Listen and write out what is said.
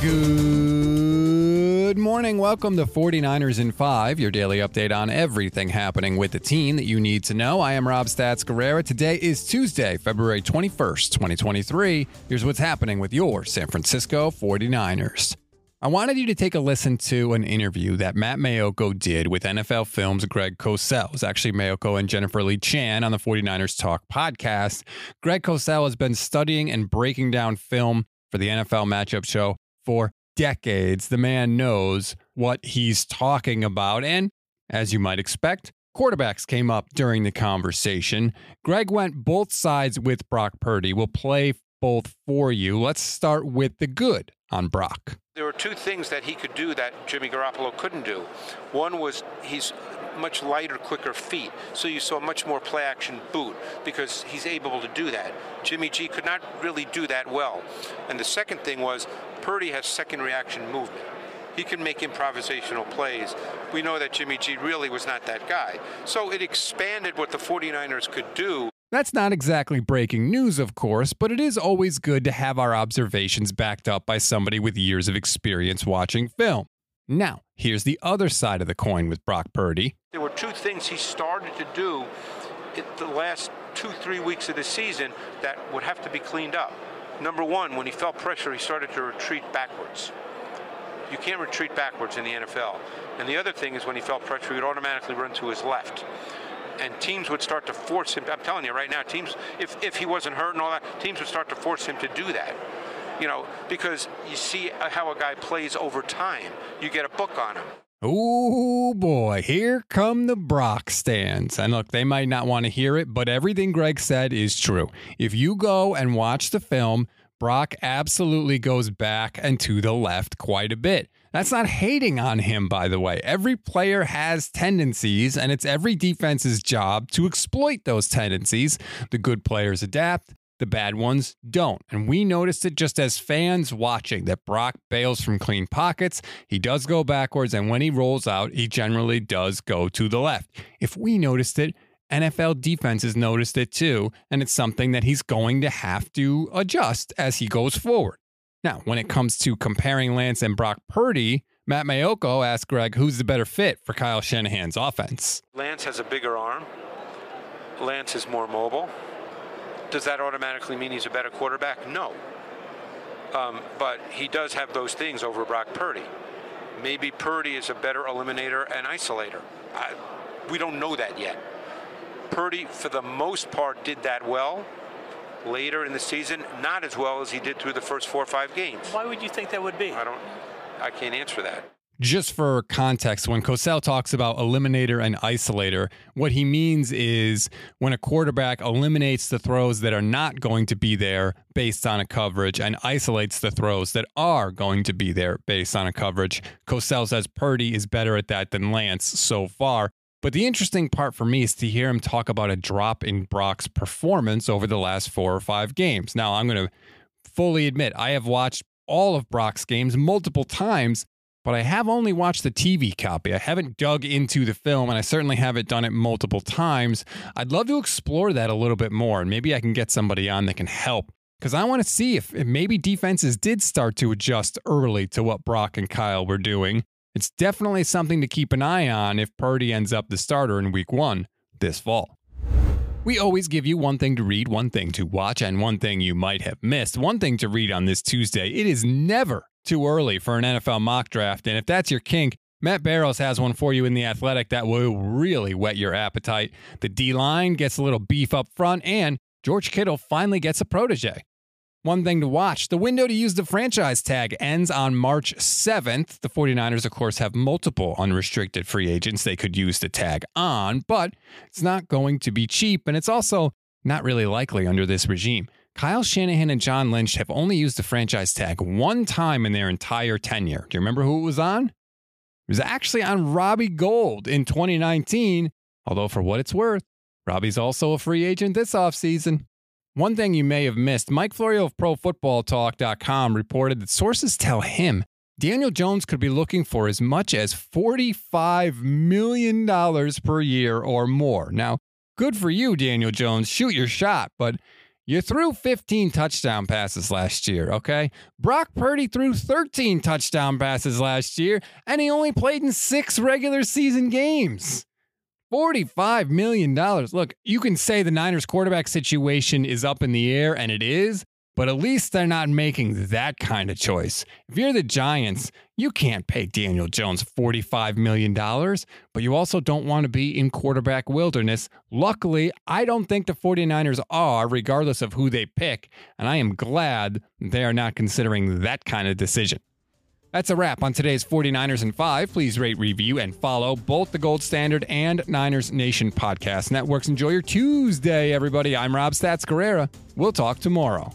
Good morning. Welcome to 49ers in 5, your daily update on everything happening with the team that you need to know. I am Rob Stats Guerrera. Today is Tuesday, February 21st, 2023. Here's what's happening with your San Francisco 49ers. I wanted you to take a listen to an interview that Matt Maiocco did with NFL Films Greg Cosell. It was actually Maiocco and Jennifer Lee Chan on the 49ers Talk podcast. Greg Cosell has been studying and breaking down film for the NFL matchup show for decades. The man knows what he's talking about. And as you might expect, quarterbacks came up during the conversation. Greg went both sides with Brock Purdy. We'll play both for you. Let's start with the good on Brock. There were two things that he could do that Jimmy Garoppolo couldn't do. One was he's much lighter, quicker feet, so you saw much more play action boot because he's able to do that. Jimmy G could not really do that well. And the second thing was Purdy has second reaction movement. He can make improvisational plays. We know that Jimmy G really was not that guy. So it expanded what the 49ers could do that's not exactly breaking news, of course, but it is always good to have our observations backed up by somebody with years of experience watching film. Now, here's the other side of the coin with Brock Purdy. There were two things he started to do in the last two, three weeks of the season that would have to be cleaned up. Number one, when he felt pressure, he started to retreat backwards. You can't retreat backwards in the NFL. And the other thing is when he felt pressure, he would automatically run to his left and teams would start to force him. I'm telling you right now, teams, if, if he wasn't hurt and all that, teams would start to force him to do that. You know, because you see how a guy plays over time. You get a book on him. Oh boy, here come the Brock stands. And look, they might not want to hear it, but everything Greg said is true. If you go and watch the film, Brock absolutely goes back and to the left quite a bit. That's not hating on him, by the way. Every player has tendencies, and it's every defense's job to exploit those tendencies. The good players adapt, the bad ones don't. And we noticed it just as fans watching that Brock bails from clean pockets. He does go backwards, and when he rolls out, he generally does go to the left. If we noticed it, NFL defenses noticed it too, and it's something that he's going to have to adjust as he goes forward. Now, when it comes to comparing Lance and Brock Purdy, Matt Maiocco asked Greg who's the better fit for Kyle Shanahan's offense. Lance has a bigger arm. Lance is more mobile. Does that automatically mean he's a better quarterback? No. Um, but he does have those things over Brock Purdy. Maybe Purdy is a better eliminator and isolator. I, we don't know that yet. Purdy, for the most part, did that well later in the season, not as well as he did through the first four or five games. Why would you think that would be? I don't. I can't answer that. Just for context, when Cosell talks about eliminator and isolator, what he means is when a quarterback eliminates the throws that are not going to be there based on a coverage and isolates the throws that are going to be there based on a coverage. Cosell says Purdy is better at that than Lance so far. But the interesting part for me is to hear him talk about a drop in Brock's performance over the last four or five games. Now, I'm going to fully admit I have watched all of Brock's games multiple times, but I have only watched the TV copy. I haven't dug into the film, and I certainly haven't done it multiple times. I'd love to explore that a little bit more, and maybe I can get somebody on that can help. Because I want to see if, if maybe defenses did start to adjust early to what Brock and Kyle were doing it's definitely something to keep an eye on if Purdy ends up the starter in week one this fall. We always give you one thing to read, one thing to watch, and one thing you might have missed. One thing to read on this Tuesday. It is never too early for an NFL mock draft. And if that's your kink, Matt Barrows has one for you in the athletic that will really whet your appetite. The D line gets a little beef up front, and George Kittle finally gets a protege. One thing to watch the window to use the franchise tag ends on March 7th. The 49ers, of course, have multiple unrestricted free agents they could use the tag on, but it's not going to be cheap, and it's also not really likely under this regime. Kyle Shanahan and John Lynch have only used the franchise tag one time in their entire tenure. Do you remember who it was on? It was actually on Robbie Gould in 2019, although for what it's worth, Robbie's also a free agent this offseason. One thing you may have missed Mike Florio of ProFootballTalk.com reported that sources tell him Daniel Jones could be looking for as much as $45 million per year or more. Now, good for you, Daniel Jones. Shoot your shot, but You threw 15 touchdown passes last year, okay? Brock Purdy threw 13 touchdown passes last year, and he only played in six regular season games. $45 million. Look, you can say the Niners quarterback situation is up in the air, and it is, but at least they're not making that kind of choice. If you're the Giants, you can't pay Daniel Jones $45 million, but you also don't want to be in quarterback wilderness. Luckily, I don't think the 49ers are, regardless of who they pick, and I am glad they are not considering that kind of decision. That's a wrap on today's 49ers and 5. Please rate, review, and follow both the Gold Standard and Niners Nation podcast networks. Enjoy your Tuesday, everybody. I'm Rob Stats Guerrera. We'll talk tomorrow.